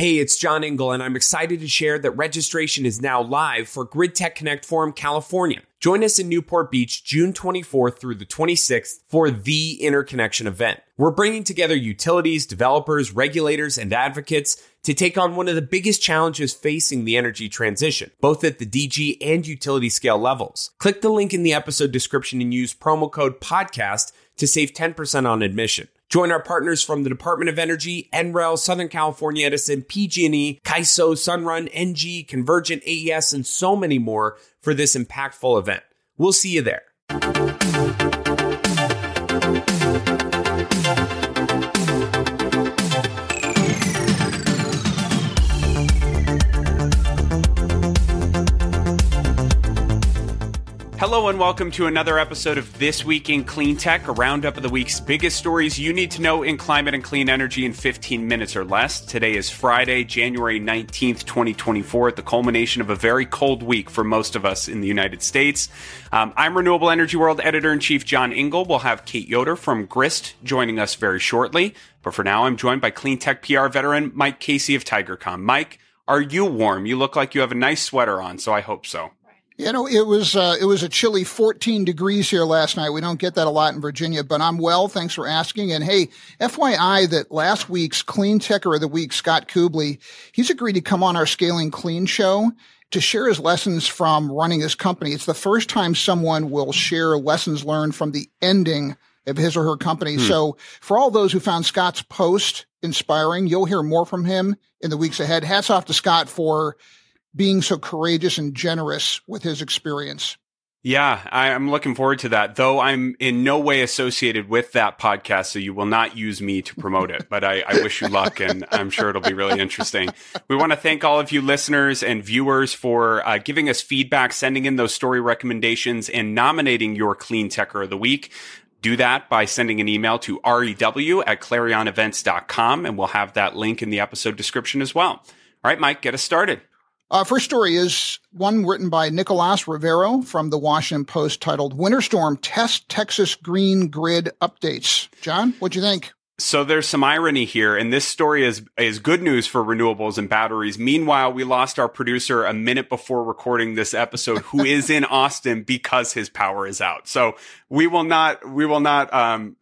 Hey, it's John Engel, and I'm excited to share that registration is now live for Grid Tech Connect Forum California. Join us in Newport Beach June 24th through the 26th for the Interconnection event. We're bringing together utilities, developers, regulators, and advocates to take on one of the biggest challenges facing the energy transition, both at the DG and utility scale levels. Click the link in the episode description and use promo code PODCAST to save 10% on admission. Join our partners from the Department of Energy, NREL, Southern California Edison, PG&E, CAISO, Sunrun, ENGIE, Convergent, AES, and so many more for this impactful event. We'll see you there. Hello and welcome to another episode of This Week in Clean Tech, a roundup of the week's biggest stories you need to know in climate and clean energy in 15 minutes or less. Today is Friday, January 19th, 2024, at the culmination of a very cold week for most of us in the United States. Um, I'm Renewable Energy World Editor in Chief John Engel. We'll have Kate Yoder from Grist joining us very shortly. But for now, I'm joined by clean tech PR veteran Mike Casey of Tigercomm. Mike, are you warm? You look like you have a nice sweater on, so I hope so. You know, it was uh, it was a chilly 14 degrees here last night. We don't get that a lot in Virginia, but I'm well. Thanks for asking. And hey, FYI, that last week's Clean Techer of the Week, Scott Kubley, he's agreed to come on our Scaling Clean show to share his lessons from running his company. It's the first time someone will share lessons learned from the ending of his or her company. Hmm. So for all those who found Scott's post inspiring, you'll hear more from him in the weeks ahead. Hats off to Scott for being so courageous and generous with his experience. Yeah, I'm looking forward to that, though I'm in no way associated with that podcast, so you will not use me to promote it. But I, I wish you luck, and I'm sure it'll be really interesting. We want to thank all of you listeners and viewers for uh, giving us feedback, sending in those story recommendations, and nominating your Clean Techer of the Week. Do that by sending an email to rew at clarionevents.com, and we'll have that link in the episode description as well. All right, Mike, get us started. Uh, first story is one written by Nicolas Rivero from the Washington Post titled Winter Storm Test Texas Green Grid Updates. John, what'd you think? So there's some irony here, and this story is is good news for renewables and batteries. Meanwhile, we lost our producer a minute before recording this episode, who is in Austin because his power is out. So we will not we will not um,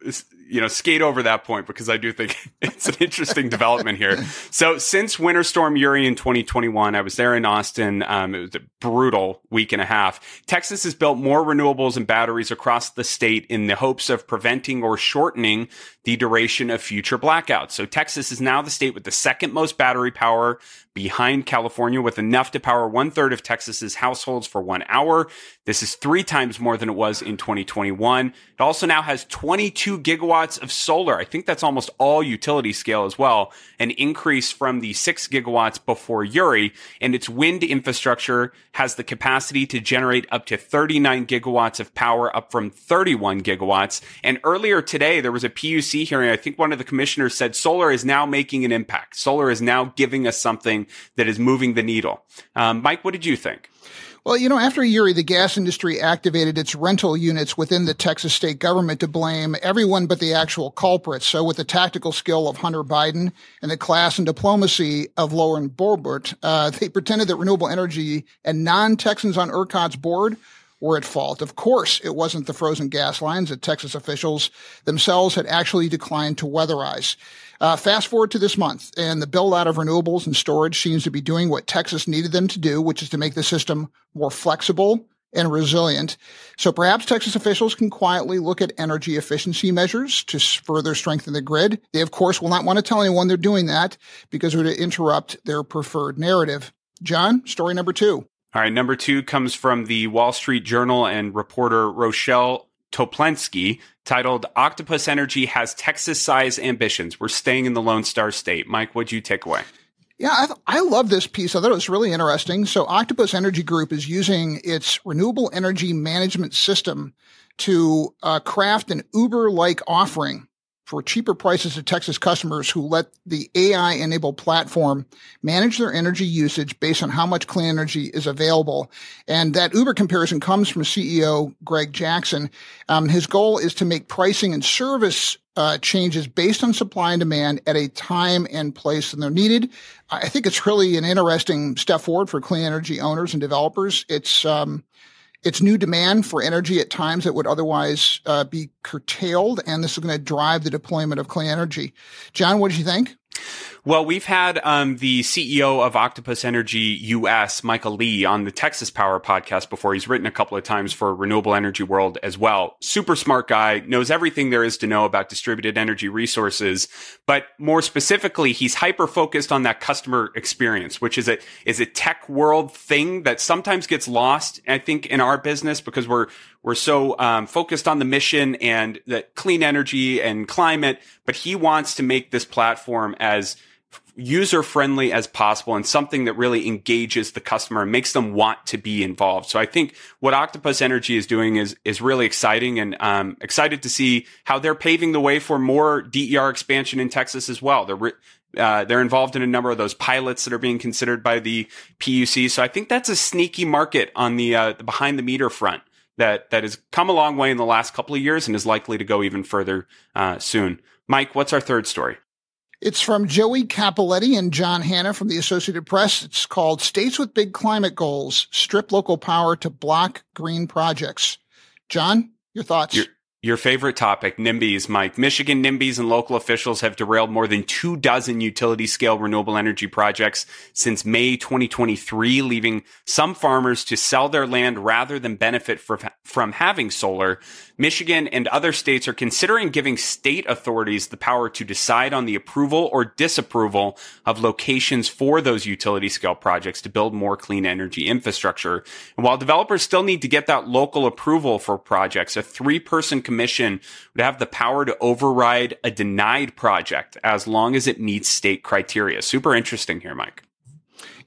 you know, skate over that point because I do think it's an interesting development here. So since Winter Storm Uri in 2021, I was there in Austin. Um, it was a brutal week and a half. Texas has built more renewables and batteries across the state in the hopes of preventing or shortening the duration of future blackouts. So Texas is now the state with the second most battery power behind California with enough to power one third of Texas's households for one hour. This is three times more than it was in 2021. It also now has 22 gigawatts of solar. I think that's almost all utility scale as well, an increase from the six gigawatts before Uri. And its wind infrastructure has the capacity to generate up to 39 gigawatts of power, up from 31 gigawatts. And earlier today, there was a PUC hearing. I think one of the commissioners said solar is now making an impact. Solar is now giving us something that is moving the needle. Um, Mike, what did you think? Well, you know, after Uri, the gas industry activated its rental units within the Texas state government to blame everyone but the actual culprits. So, with the tactical skill of Hunter Biden and the class and diplomacy of Lauren Boebert, uh, they pretended that renewable energy and non-Texans on ERCOT's board were at fault. Of course, it wasn't the frozen gas lines that Texas officials themselves had actually declined to weatherize. Uh, fast forward to this month, and the build out of renewables and storage seems to be doing what Texas needed them to do, which is to make the system more flexible and resilient. So perhaps Texas officials can quietly look at energy efficiency measures to further strengthen the grid. They, of course, will not want to tell anyone they're doing that because it would interrupt their preferred narrative. John, story number two. All right, number two comes from the Wall Street Journal and reporter Rochelle Toplensky titled Octopus Energy Has Texas Size Ambitions. We're staying in the Lone Star State. Mike, what'd you take away? Yeah, I, th- I love this piece. I thought it was really interesting. So, Octopus Energy Group is using its renewable energy management system to uh, craft an Uber like offering for cheaper prices to Texas customers who let the AI enabled platform manage their energy usage based on how much clean energy is available. And that Uber comparison comes from CEO Greg Jackson. Um, his goal is to make pricing and service uh, changes based on supply and demand at a time and place when they're needed. I think it's really an interesting step forward for clean energy owners and developers. It's um, it's new demand for energy at times that would otherwise uh, be curtailed, and this is going to drive the deployment of clean energy. John, what did you think? Well, we've had um, the CEO of Octopus Energy US, Michael Lee, on the Texas Power podcast before. He's written a couple of times for Renewable Energy World as well. Super smart guy, knows everything there is to know about distributed energy resources. But more specifically, he's hyper focused on that customer experience, which is a is a tech world thing that sometimes gets lost. I think in our business because we're we're so um, focused on the mission and the clean energy and climate, but he wants to make this platform as user friendly as possible and something that really engages the customer and makes them want to be involved. So I think what Octopus Energy is doing is is really exciting and um, excited to see how they're paving the way for more DER expansion in Texas as well. They're uh, they're involved in a number of those pilots that are being considered by the PUC. So I think that's a sneaky market on the, uh, the behind the meter front that that has come a long way in the last couple of years and is likely to go even further uh, soon. Mike, what's our third story? It's from Joey Cappelletti and John Hanna from the Associated Press. It's called States with Big Climate Goals Strip Local Power to Block Green Projects. John, your thoughts? You're- your favorite topic, NIMBYs, Mike. Michigan NIMBYs and local officials have derailed more than two dozen utility scale renewable energy projects since May 2023, leaving some farmers to sell their land rather than benefit from having solar. Michigan and other states are considering giving state authorities the power to decide on the approval or disapproval of locations for those utility scale projects to build more clean energy infrastructure. And while developers still need to get that local approval for projects, a three person commission would have the power to override a denied project as long as it meets state criteria. Super interesting here, Mike.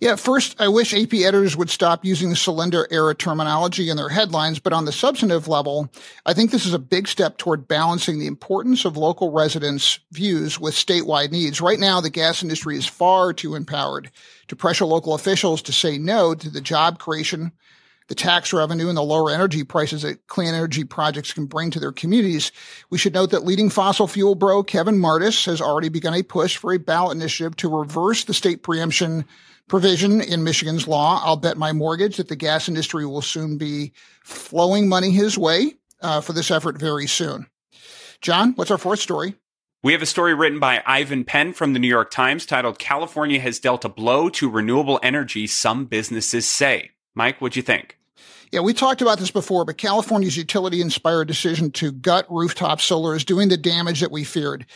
Yeah, first, I wish AP editors would stop using the Solyndra era terminology in their headlines, but on the substantive level, I think this is a big step toward balancing the importance of local residents' views with statewide needs. Right now, the gas industry is far too empowered to pressure local officials to say no to the job creation, the tax revenue, and the lower energy prices that clean energy projects can bring to their communities. We should note that leading fossil fuel bro Kevin Martis has already begun a push for a ballot initiative to reverse the state preemption provision in Michigan's law. I'll bet my mortgage that the gas industry will soon be flowing money his way uh, for this effort very soon. John, what's our fourth story? We have a story written by Ivan Penn from the New York Times titled California has dealt a blow to renewable energy, some businesses say. Mike, what'd you think? Yeah, we talked about this before, but California's utility inspired decision to gut rooftop solar is doing the damage that we feared.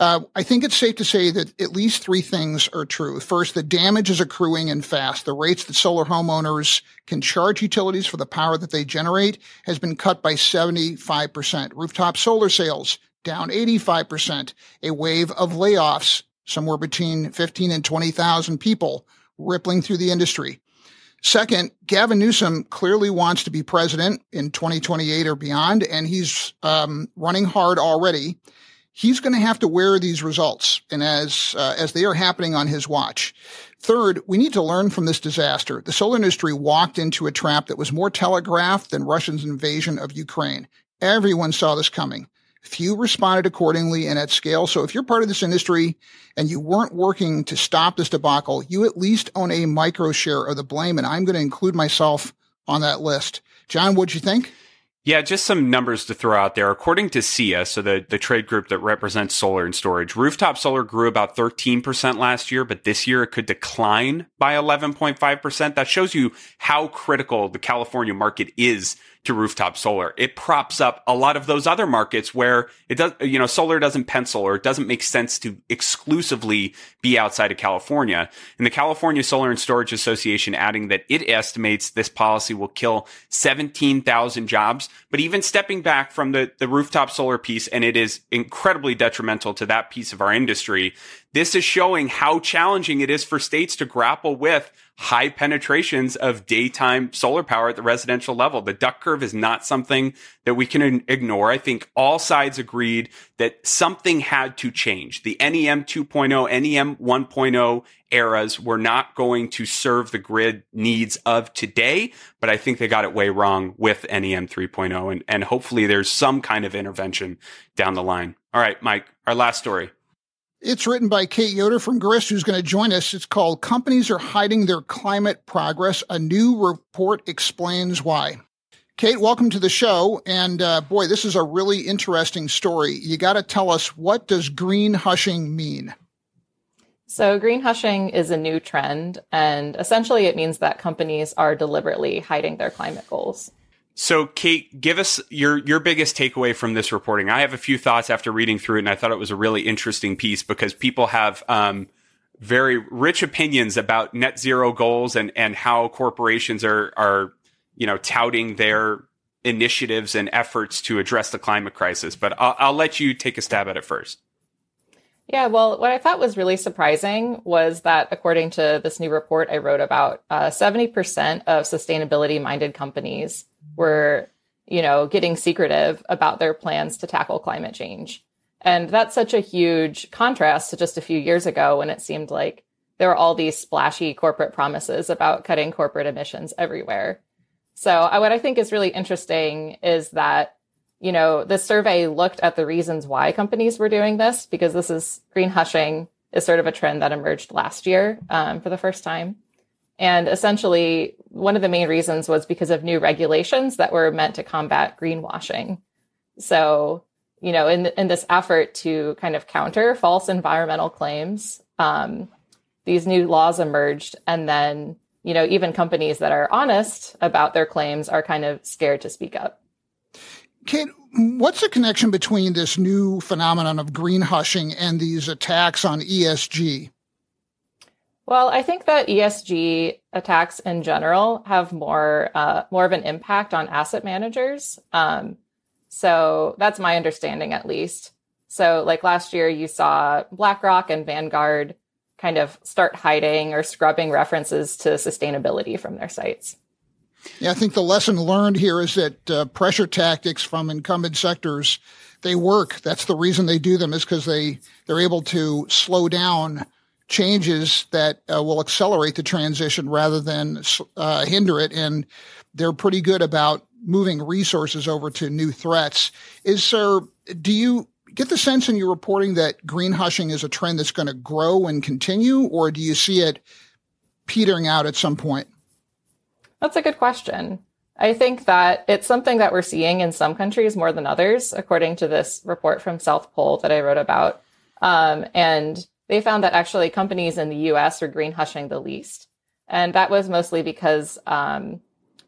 Uh, I think it's safe to say that at least three things are true. First, the damage is accruing and fast. The rates that solar homeowners can charge utilities for the power that they generate has been cut by 75%. Rooftop solar sales down 85%. A wave of layoffs, somewhere between 15 and 20,000 people rippling through the industry. Second, Gavin Newsom clearly wants to be president in 2028 or beyond, and he's um, running hard already. He's going to have to wear these results, and as uh, as they are happening on his watch. Third, we need to learn from this disaster. The solar industry walked into a trap that was more telegraphed than Russia's invasion of Ukraine. Everyone saw this coming. Few responded accordingly and at scale. So if you're part of this industry and you weren't working to stop this debacle, you at least own a micro share of the blame. And I'm going to include myself on that list. John, what'd you think? Yeah, just some numbers to throw out there. According to SEIA, so the, the trade group that represents solar and storage, rooftop solar grew about 13% last year, but this year it could decline by 11.5%. That shows you how critical the California market is to rooftop solar. It props up a lot of those other markets where it does, you know, solar doesn't pencil or it doesn't make sense to exclusively be outside of California. And the California Solar and Storage Association adding that it estimates this policy will kill 17,000 jobs. But even stepping back from the, the rooftop solar piece, and it is incredibly detrimental to that piece of our industry, this is showing how challenging it is for states to grapple with high penetrations of daytime solar power at the residential level. The duck curve is not something that we can ignore. I think all sides agreed that something had to change. The NEM 2.0, NEM 1.0 eras were not going to serve the grid needs of today, but I think they got it way wrong with NEM 3.0 and, and hopefully there's some kind of intervention down the line. All right, Mike, our last story. It's written by Kate Yoder from Grist, who's going to join us. It's called Companies Are Hiding Their Climate Progress. A new report explains why. Kate, welcome to the show. And uh, boy, this is a really interesting story. You got to tell us what does green hushing mean? So, green hushing is a new trend, and essentially it means that companies are deliberately hiding their climate goals. So, Kate, give us your your biggest takeaway from this reporting. I have a few thoughts after reading through it, and I thought it was a really interesting piece because people have um, very rich opinions about net zero goals and and how corporations are are you know touting their initiatives and efforts to address the climate crisis. But I'll, I'll let you take a stab at it first. Yeah, well, what I thought was really surprising was that according to this new report I wrote about, uh, 70% of sustainability minded companies were, you know, getting secretive about their plans to tackle climate change. And that's such a huge contrast to just a few years ago when it seemed like there were all these splashy corporate promises about cutting corporate emissions everywhere. So, uh, what I think is really interesting is that you know, the survey looked at the reasons why companies were doing this because this is green hushing is sort of a trend that emerged last year um, for the first time. And essentially, one of the main reasons was because of new regulations that were meant to combat greenwashing. So, you know, in, in this effort to kind of counter false environmental claims, um, these new laws emerged. And then, you know, even companies that are honest about their claims are kind of scared to speak up. Kate, what's the connection between this new phenomenon of green hushing and these attacks on ESG? Well, I think that ESG attacks in general have more uh, more of an impact on asset managers. Um, so that's my understanding, at least. So, like last year, you saw BlackRock and Vanguard kind of start hiding or scrubbing references to sustainability from their sites. Yeah, I think the lesson learned here is that uh, pressure tactics from incumbent sectors they work. That's the reason they do them is because they they're able to slow down changes that uh, will accelerate the transition rather than uh, hinder it. And they're pretty good about moving resources over to new threats. Is there? Do you get the sense in your reporting that green hushing is a trend that's going to grow and continue, or do you see it petering out at some point? That's a good question. I think that it's something that we're seeing in some countries more than others, according to this report from South Pole that I wrote about. Um, and they found that actually companies in the US are green hushing the least. And that was mostly because, um,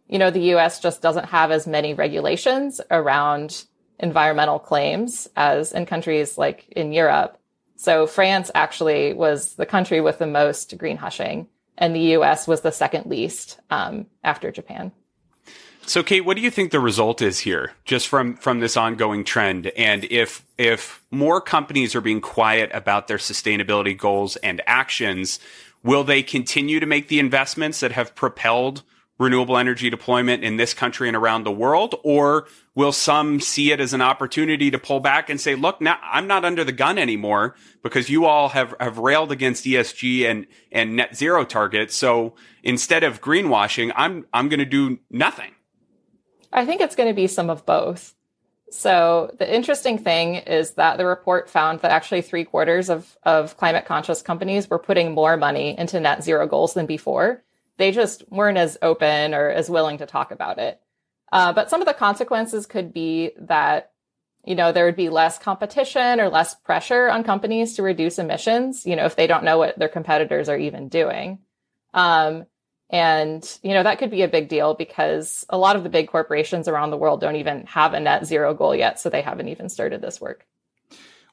you know, the US just doesn't have as many regulations around environmental claims as in countries like in Europe. So France actually was the country with the most green hushing and the US was the second least um, after Japan. So, Kate, what do you think the result is here, just from from this ongoing trend? And if if more companies are being quiet about their sustainability goals and actions, will they continue to make the investments that have propelled renewable energy deployment in this country and around the world? Or will some see it as an opportunity to pull back and say, look, now I'm not under the gun anymore because you all have, have railed against ESG and, and net zero targets. So instead of greenwashing, I'm, I'm going to do nothing. I think it's going to be some of both. So the interesting thing is that the report found that actually three quarters of, of climate conscious companies were putting more money into net zero goals than before they just weren't as open or as willing to talk about it. Uh, but some of the consequences could be that, you know, there would be less competition or less pressure on companies to reduce emissions, you know, if they don't know what their competitors are even doing. Um, and, you know, that could be a big deal because a lot of the big corporations around the world don't even have a net zero goal yet. So they haven't even started this work.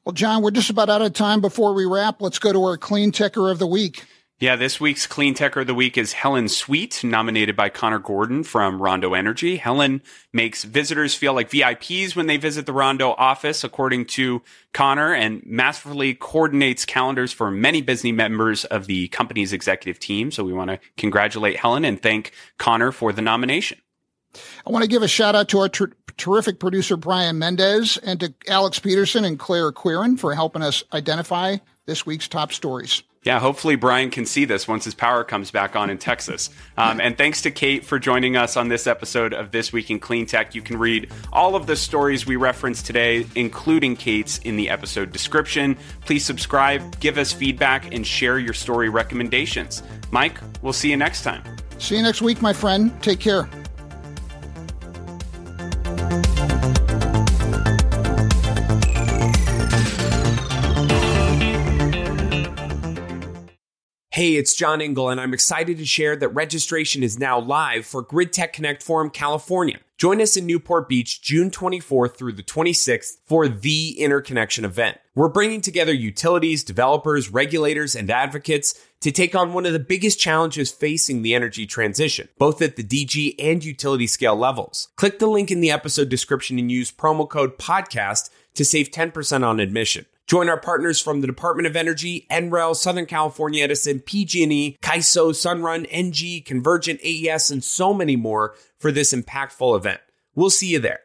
Well, John, we're just about out of time before we wrap. Let's go to our Clean Techer of the week. Yeah, this week's Clean Tech of the Week is Helen Sweet, nominated by Connor Gordon from Rondo Energy. Helen makes visitors feel like VIPs when they visit the Rondo office, according to Connor, and masterfully coordinates calendars for many busy members of the company's executive team. So we want to congratulate Helen and thank Connor for the nomination. I want to give a shout out to our ter- terrific producer, Brian Mendez, and to Alex Peterson and Claire Quirin for helping us identify this week's top stories. Yeah, hopefully Brian can see this once his power comes back on in Texas. Um, and thanks to Kate for joining us on this episode of This Week in Clean Tech. You can read all of the stories we referenced today, including Kate's, in the episode description. Please subscribe, give us feedback, and share your story recommendations. Mike, we'll see you next time. See you next week, my friend. Take care. It's John Engel, and I'm excited to share that registration is now live for Grid Tech Connect Forum California. Join us in Newport Beach June 24th through the 26th for the Interconnection event. We're bringing together utilities, developers, regulators, and advocates to take on one of the biggest challenges facing the energy transition, both at the DG and utility scale levels. Click the link in the episode description and use promo code PODCAST to save 10% on admission. Join our partners from the Department of Energy, NREL, Southern California Edison, PG&E, CAISO, Sunrun, ENGIE, Convergent, AES, and so many more for this impactful event. We'll see you there.